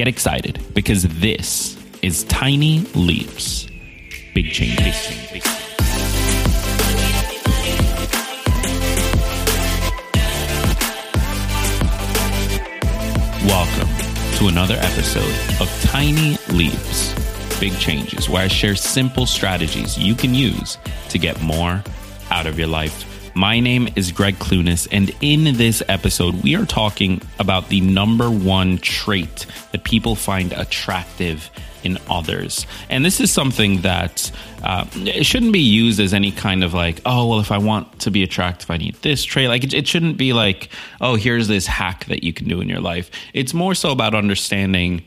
Get excited because this is Tiny Leaps, Big Changes. Welcome to another episode of Tiny Leaps, Big Changes, where I share simple strategies you can use to get more out of your life. My name is Gregg Clunis, and in this episode, we are talking about the number one trait that people find attractive in others. And this is something that uh, it shouldn't be used as any kind of like, oh, well, if I want to be attractive, I need this trait. Like, it, it shouldn't be like, oh, here's this hack that you can do in your life. It's more so about understanding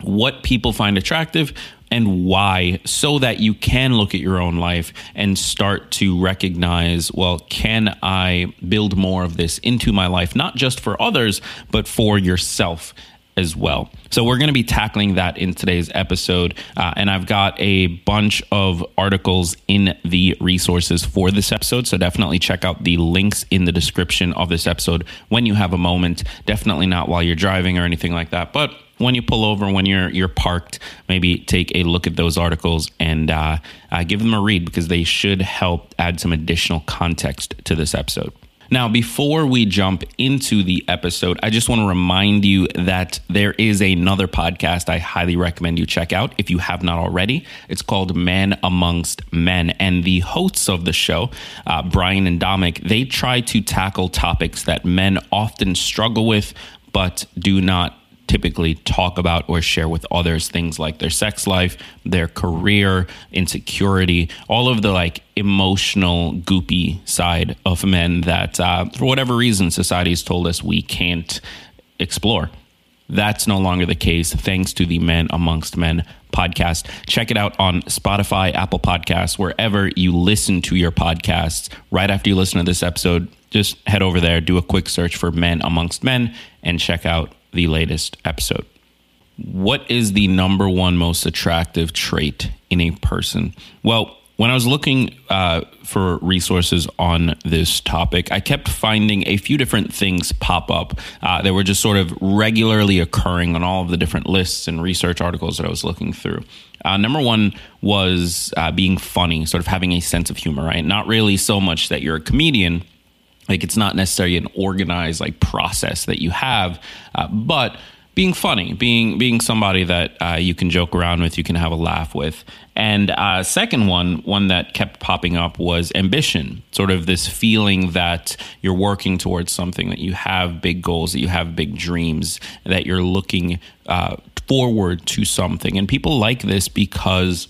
what people find attractive and why so that you can look at your own life and start to recognize well can i build more of this into my life not just for others but for yourself as well. So, we're going to be tackling that in today's episode. Uh, and I've got a bunch of articles in the resources for this episode. So, definitely check out the links in the description of this episode when you have a moment. Definitely not while you're driving or anything like that. But when you pull over, when you're you're parked, maybe take a look at those articles and uh, uh, give them a read because they should help add some additional context to this episode. Now, before we jump into the episode, I just want to remind you that there is another podcast I highly recommend you check out if you have not already. It's called Men Amongst Men. And the hosts of the show, uh, Brian and Dominic, they try to tackle topics that men often struggle with but do not typically talk about or share with others things like their sex life, their career, insecurity, all of the like emotional, goopy side of men that, uh, for whatever reason, society society's told us we can't explore. That's no longer the case thanks to the Men Amongst Men podcast. Check it out on Spotify, Apple Podcasts, wherever you listen to your podcasts. Right after you listen to this episode, just head over there, do a quick search for Men Amongst Men, and check out the latest episode. What is the number one most attractive trait in a person? Well, when I was looking uh, for resources on this topic, I kept finding a few different things pop up uh, that were just sort of regularly occurring on all of the different lists and research articles that I was looking through. Uh, number one was uh, being funny, sort of having a sense of humor, right? Not really so much that you're a comedian, like it's not necessarily an organized like process that you have uh, but being funny being being somebody that uh, you can joke around with you can have a laugh with. And uh, second one one that kept popping up was ambition sort of this feeling that you're working towards something that you have big goals that you have big dreams that you're looking uh, forward to something. And people like this because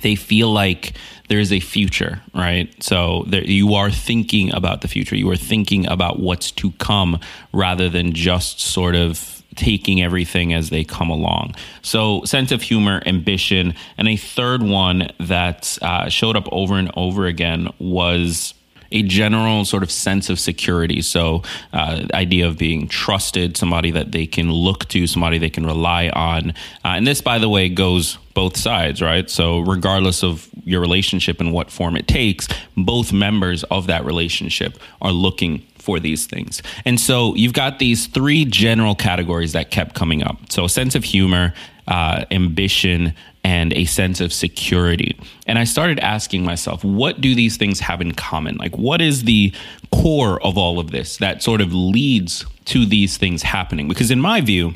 they feel like there is a future, right? So there, you are thinking about the future. You are thinking about what's to come rather than just sort of taking everything as they come along. So, sense of humor, ambition, and a third one that uh, showed up over and over again was a general sort of sense of security. So, uh, idea of being trusted, somebody that they can look to, somebody they can rely on. Uh, and this, by the way, goes both sides, right? So, regardless of your relationship and what form it takes, both members of that relationship are looking for these things. And so you've got these three general categories that kept coming up. So a sense of humor, uh, ambition, and a sense of security. And I started asking myself, what do these things have in common? Like, what is the core of all of this that sort of leads to these things happening? Because in my view,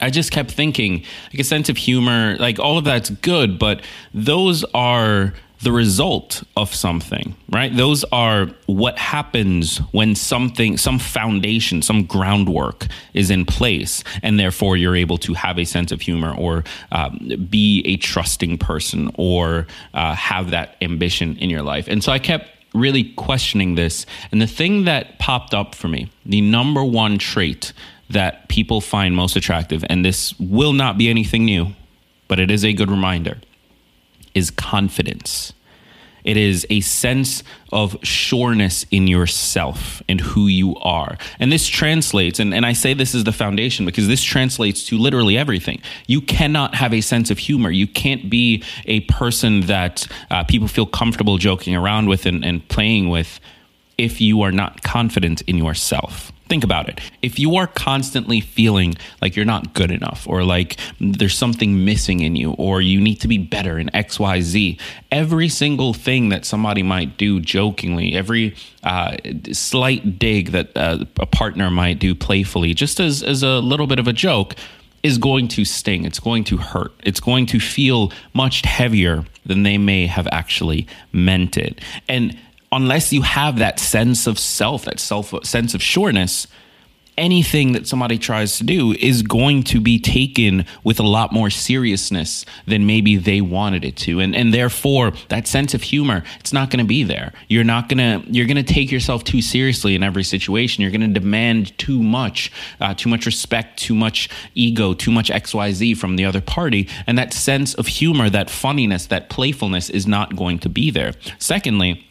I just kept thinking, like a sense of humor, like all of that's good, but those are the result of something, right? Those are what happens when something, some foundation, some groundwork is in place, and therefore you're able to have a sense of humor or um, be a trusting person or uh, have that ambition in your life. And so I kept really questioning this. And the thing that popped up for me, the number one trait that people find most attractive, and this will not be anything new, but it is a good reminder is confidence. It is a sense of sureness in yourself and who you are. And this translates, and, and I say this is the foundation because this translates to literally everything. You cannot have a sense of humor. You can't be a person that uh, people feel comfortable joking around with and, and playing with if you are not confident in yourself. Think about it. If you are constantly feeling like you're not good enough or like there's something missing in you or you need to be better in XYZ, every single thing that somebody might do jokingly, every uh, slight dig that uh, a partner might do playfully, just as, as a little bit of a joke, is going to sting. It's going to hurt. It's going to feel much heavier than they may have actually meant it. And unless you have that sense of self, that self sense of sureness, anything that somebody tries to do is going to be taken with a lot more seriousness than maybe they wanted it to. And and therefore that sense of humor it's not going to be there. You're not going to you're going to take yourself too seriously in every situation. You're going to demand too much uh, too much respect too much ego too much xyz from the other party. And that sense of humor that funniness that playfulness is not going to be there. Secondly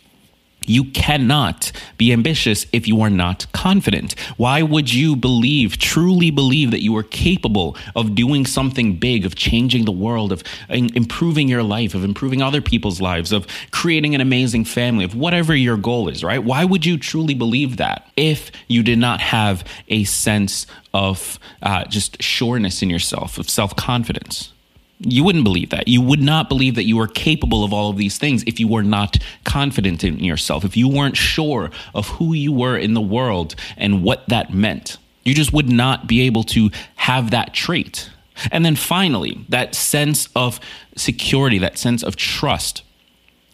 you cannot be ambitious if you are not confident. Why would you believe, truly believe, that you are capable of doing something big, of changing the world, of improving your life, of improving other people's lives, of creating an amazing family, of whatever your goal is, right? Why would you truly believe that if you did not have a sense of uh, just sureness in yourself, of self confidence? You wouldn't believe that. You would not believe that you are capable of all of these things if you were not confident in yourself, if you weren't sure of who you were in the world and what that meant. You just would not be able to have that trait. And then finally, that sense of security, that sense of trust.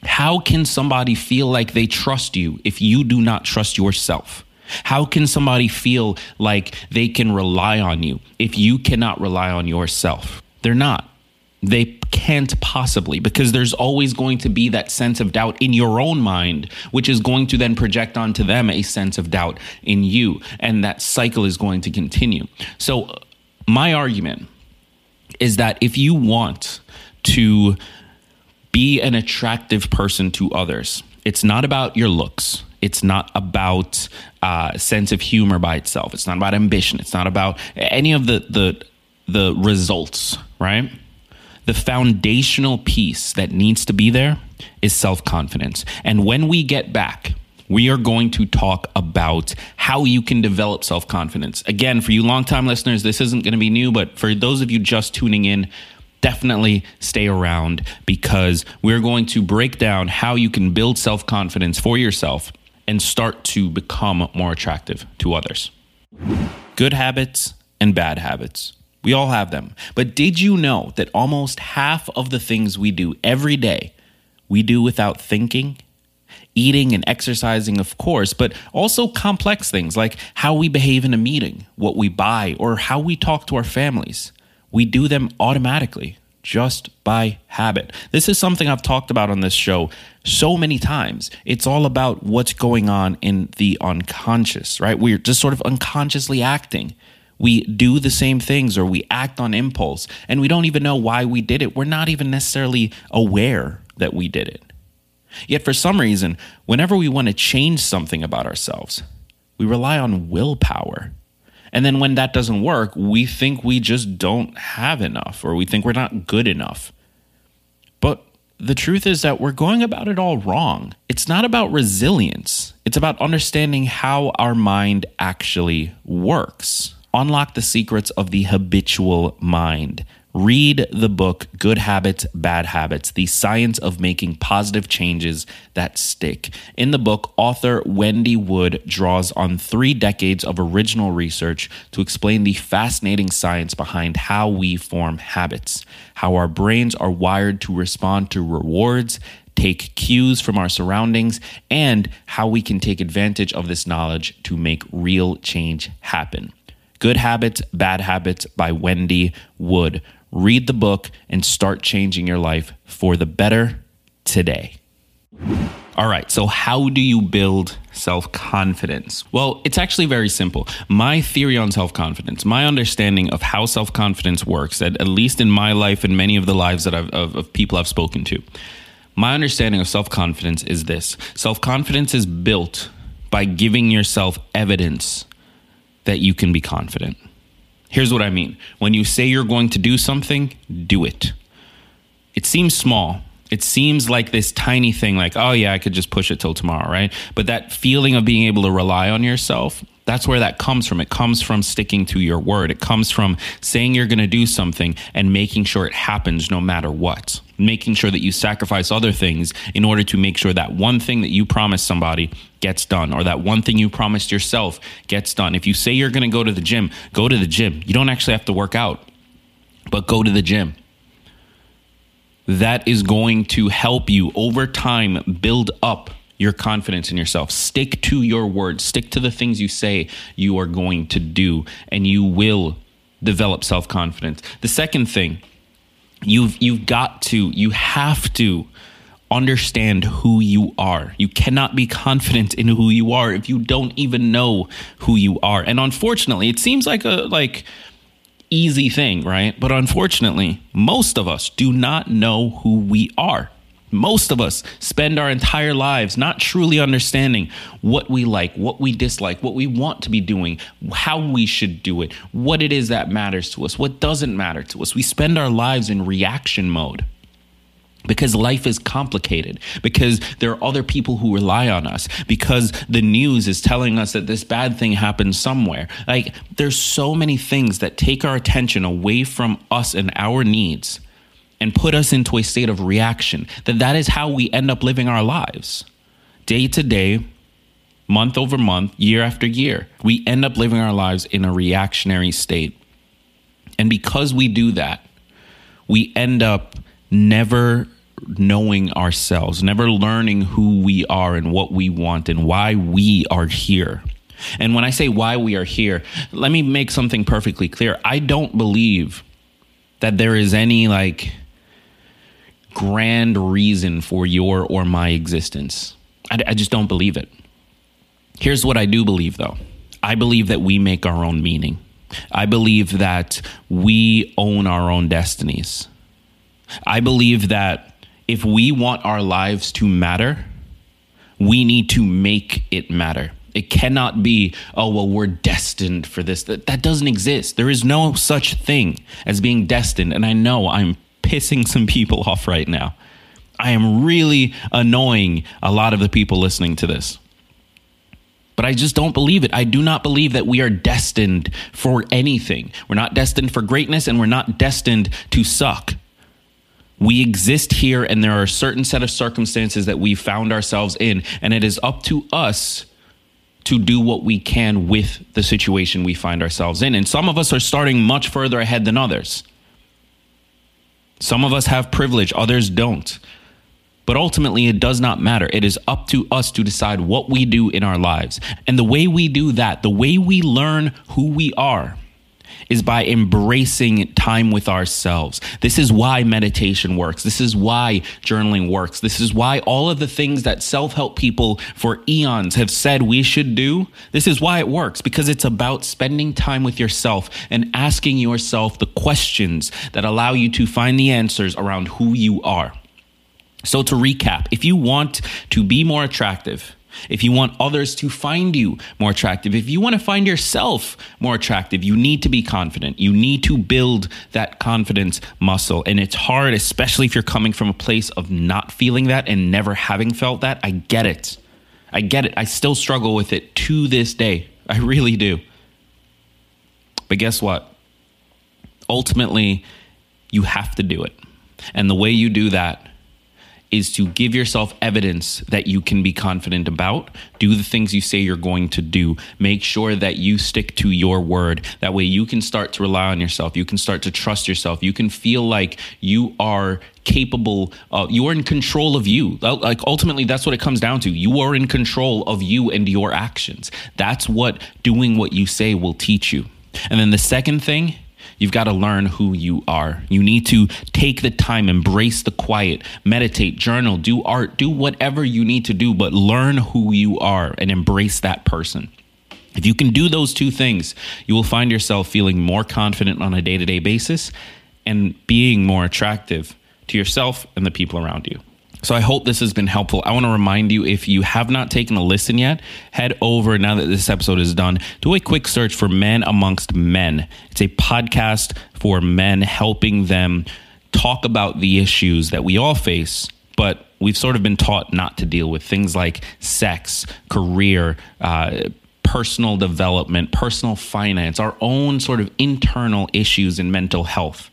How can somebody feel like they trust you if you do not trust yourself? How can somebody feel like they can rely on you if you cannot rely on yourself? They're not. They can't possibly because there's always going to be that sense of doubt in your own mind, which is going to then project onto them a sense of doubt in you. And that cycle is going to continue. So, my argument is that if you want to be an attractive person to others, it's not about your looks. It's not about uh, sense of humor by itself. It's not about ambition. It's not about any of the the the results, right? The foundational piece that needs to be there is self confidence. And when we get back, we are going to talk about how you can develop self confidence. Again, for you longtime listeners, this isn't going to be new, but for those of you just tuning in, definitely stay around because we're going to break down how you can build self confidence for yourself and start to become more attractive to others. Good habits and bad habits. We all have them. But did you know that almost half of the things we do every day, we do without thinking? Eating and exercising, of course, but also complex things like how we behave in a meeting, what we buy, or how we talk to our families. We do them automatically, just by habit. This is something I've talked about on this show so many times. It's all about what's going on in the unconscious, right? We're just sort of unconsciously acting we do the same things or we act on impulse and we don't even know why we did it. We're not even necessarily aware that we did it. Yet for some reason, whenever we want to change something about ourselves, we rely on willpower. And then when that doesn't work, we think we just don't have enough or we think we're not good enough. But the truth is that we're going about it all wrong. It's not about resilience, it's about understanding how our mind actually works. Unlock the secrets of the habitual mind. Read the book Good Habits, Bad Habits The Science of Making Positive Changes That Stick. In the book, author Wendy Wood draws on three decades of original research to explain the fascinating science behind how we form habits, how our brains are wired to respond to rewards, take cues from our surroundings, and how we can take advantage of this knowledge to make real change happen. Good Habits, Bad Habits by Wendy Wood read the book, and start changing your life for the better today. All right, so how do you build self confidence? Well, it's actually very simple. My theory on self confidence, my understanding of how self confidence works, at, least in my life and many of the lives that I've, of, of people I've spoken to, my understanding of self confidence is this self confidence is built by giving yourself evidence that you can be confident. Here's what I mean when you say you're going to do something, do it. It seems small. It seems like this tiny thing, like, oh, yeah, I could just push it till tomorrow, right? But that feeling of being able to rely on yourself, that's where that comes from. It comes from sticking to your word. It comes from saying you're going to do something and making sure it happens no matter what. Making sure that you sacrifice other things in order to make sure that one thing that you promised somebody gets done or that one thing you promised yourself gets done. If you say you're going to go to the gym, go to the gym. You don't actually have to work out, but go to the gym that is going to help you over time build up your confidence in yourself. Stick to your words, stick to the things you say you are going to do, and you will develop self confidence. The second thing, you've you've got to, you have to understand who you are. You cannot be confident in who you are if you don't even know who you are. And unfortunately, it seems like a like easy thing, right? But unfortunately, most of us do not know who we are. Most of us spend our entire lives not truly understanding what we like, what we dislike, what we want to be doing, how we should do it, what it is that matters to us, what doesn't matter to us. We spend our lives in reaction mode because life is complicated, because there are other people who rely on us, because the news is telling us that this bad thing happened somewhere. Like, there's so many things that take our attention away from us and our needs and put us into a state of reaction. That that is how we end up living our lives. Day to day month over month year after year we end up living our lives in a reactionary state. And because we do that we end up never knowing ourselves never learning who we are and what we want and why we are here and when i say why we are here let me make something perfectly clear i don't believe that there is any like grand reason for your or my existence. I, I just don't believe it. Here's what I do believe, though I believe that we make our own meaning. I believe that we own our own destinies. I believe that if we want our lives to matter, we need to make it matter. It cannot be, oh, well, we're destined for this. That, that doesn't exist. There is no such thing as being destined. And I know I'm pissing some people off right now. I am really annoying a lot of the people listening to this. But I just don't believe it. I do not believe that we are destined for anything. We're not destined for greatness and we're not destined to suck. We exist here and there are a certain set of circumstances that we found ourselves in, and it is up to us to do what we can with the situation we find ourselves in. And some of us are starting much further ahead than others. Some of us have privilege, others don't. But ultimately, it does not matter. It is up to us to decide what we do in our lives. And the way we do that, the way we learn who we are, is by embracing time with ourselves. This is why meditation works. This is why journaling works. This is why all of the things that self help people for eons have said we should do, this is why it works because it's about spending time with yourself and asking yourself the questions that allow you to find the answers around who you are. So, to recap, if you want to be more attractive, if you want others to find you more attractive, if you want to find yourself more attractive, you need to be confident. You need to build that confidence muscle. And it's hard, especially if you're coming from a place of not feeling that and never having felt that. I get it. I get it. I still struggle with it to this day. I really do. But guess what? Ultimately, you have to do it. And the way you do that is to give yourself evidence that you can be confident about. Do the things you say you're going to do. Make sure that you stick to your word. That way you can start to rely on yourself. You can start to trust yourself. You can feel like you are capable you are in control of you like ultimately that's what it comes down to you are in control of you and your actions that's what doing what you say will teach you and then the second thing You've got to learn who you are. You need to take the time, embrace the quiet, meditate, journal, do art, do whatever you need to do, but learn who you are and embrace that person. If you can do those two things, you will find yourself feeling more confident on a day to day basis and being more attractive to yourself and the people around you. So I hope this has been helpful. I want to remind you if you have not taken a listen yet, head over now that this episode is done, do a quick search for Men Amongst Men. It's a podcast for men helping them talk about the issues that we all face, but we've sort of been taught not to deal with things like sex, career, uh, personal development, personal finance, our own sort of internal issues in mental health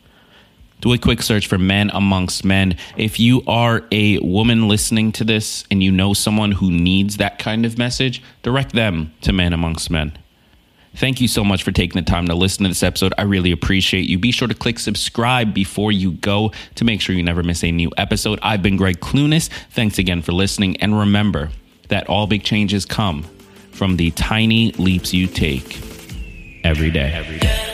do a quick search for men amongst men. If you are a woman listening to this and you know someone who needs that kind of message, direct them to men amongst men. Thank you so much for taking the time to listen to this episode. I really appreciate you. Be sure to click subscribe before you go to make sure you never miss a new episode. I've been Gregg Clunis. Thanks again for listening. And remember that all big changes come from the tiny leaps you take every day. Every day.